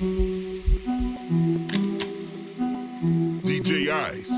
DJ Ice.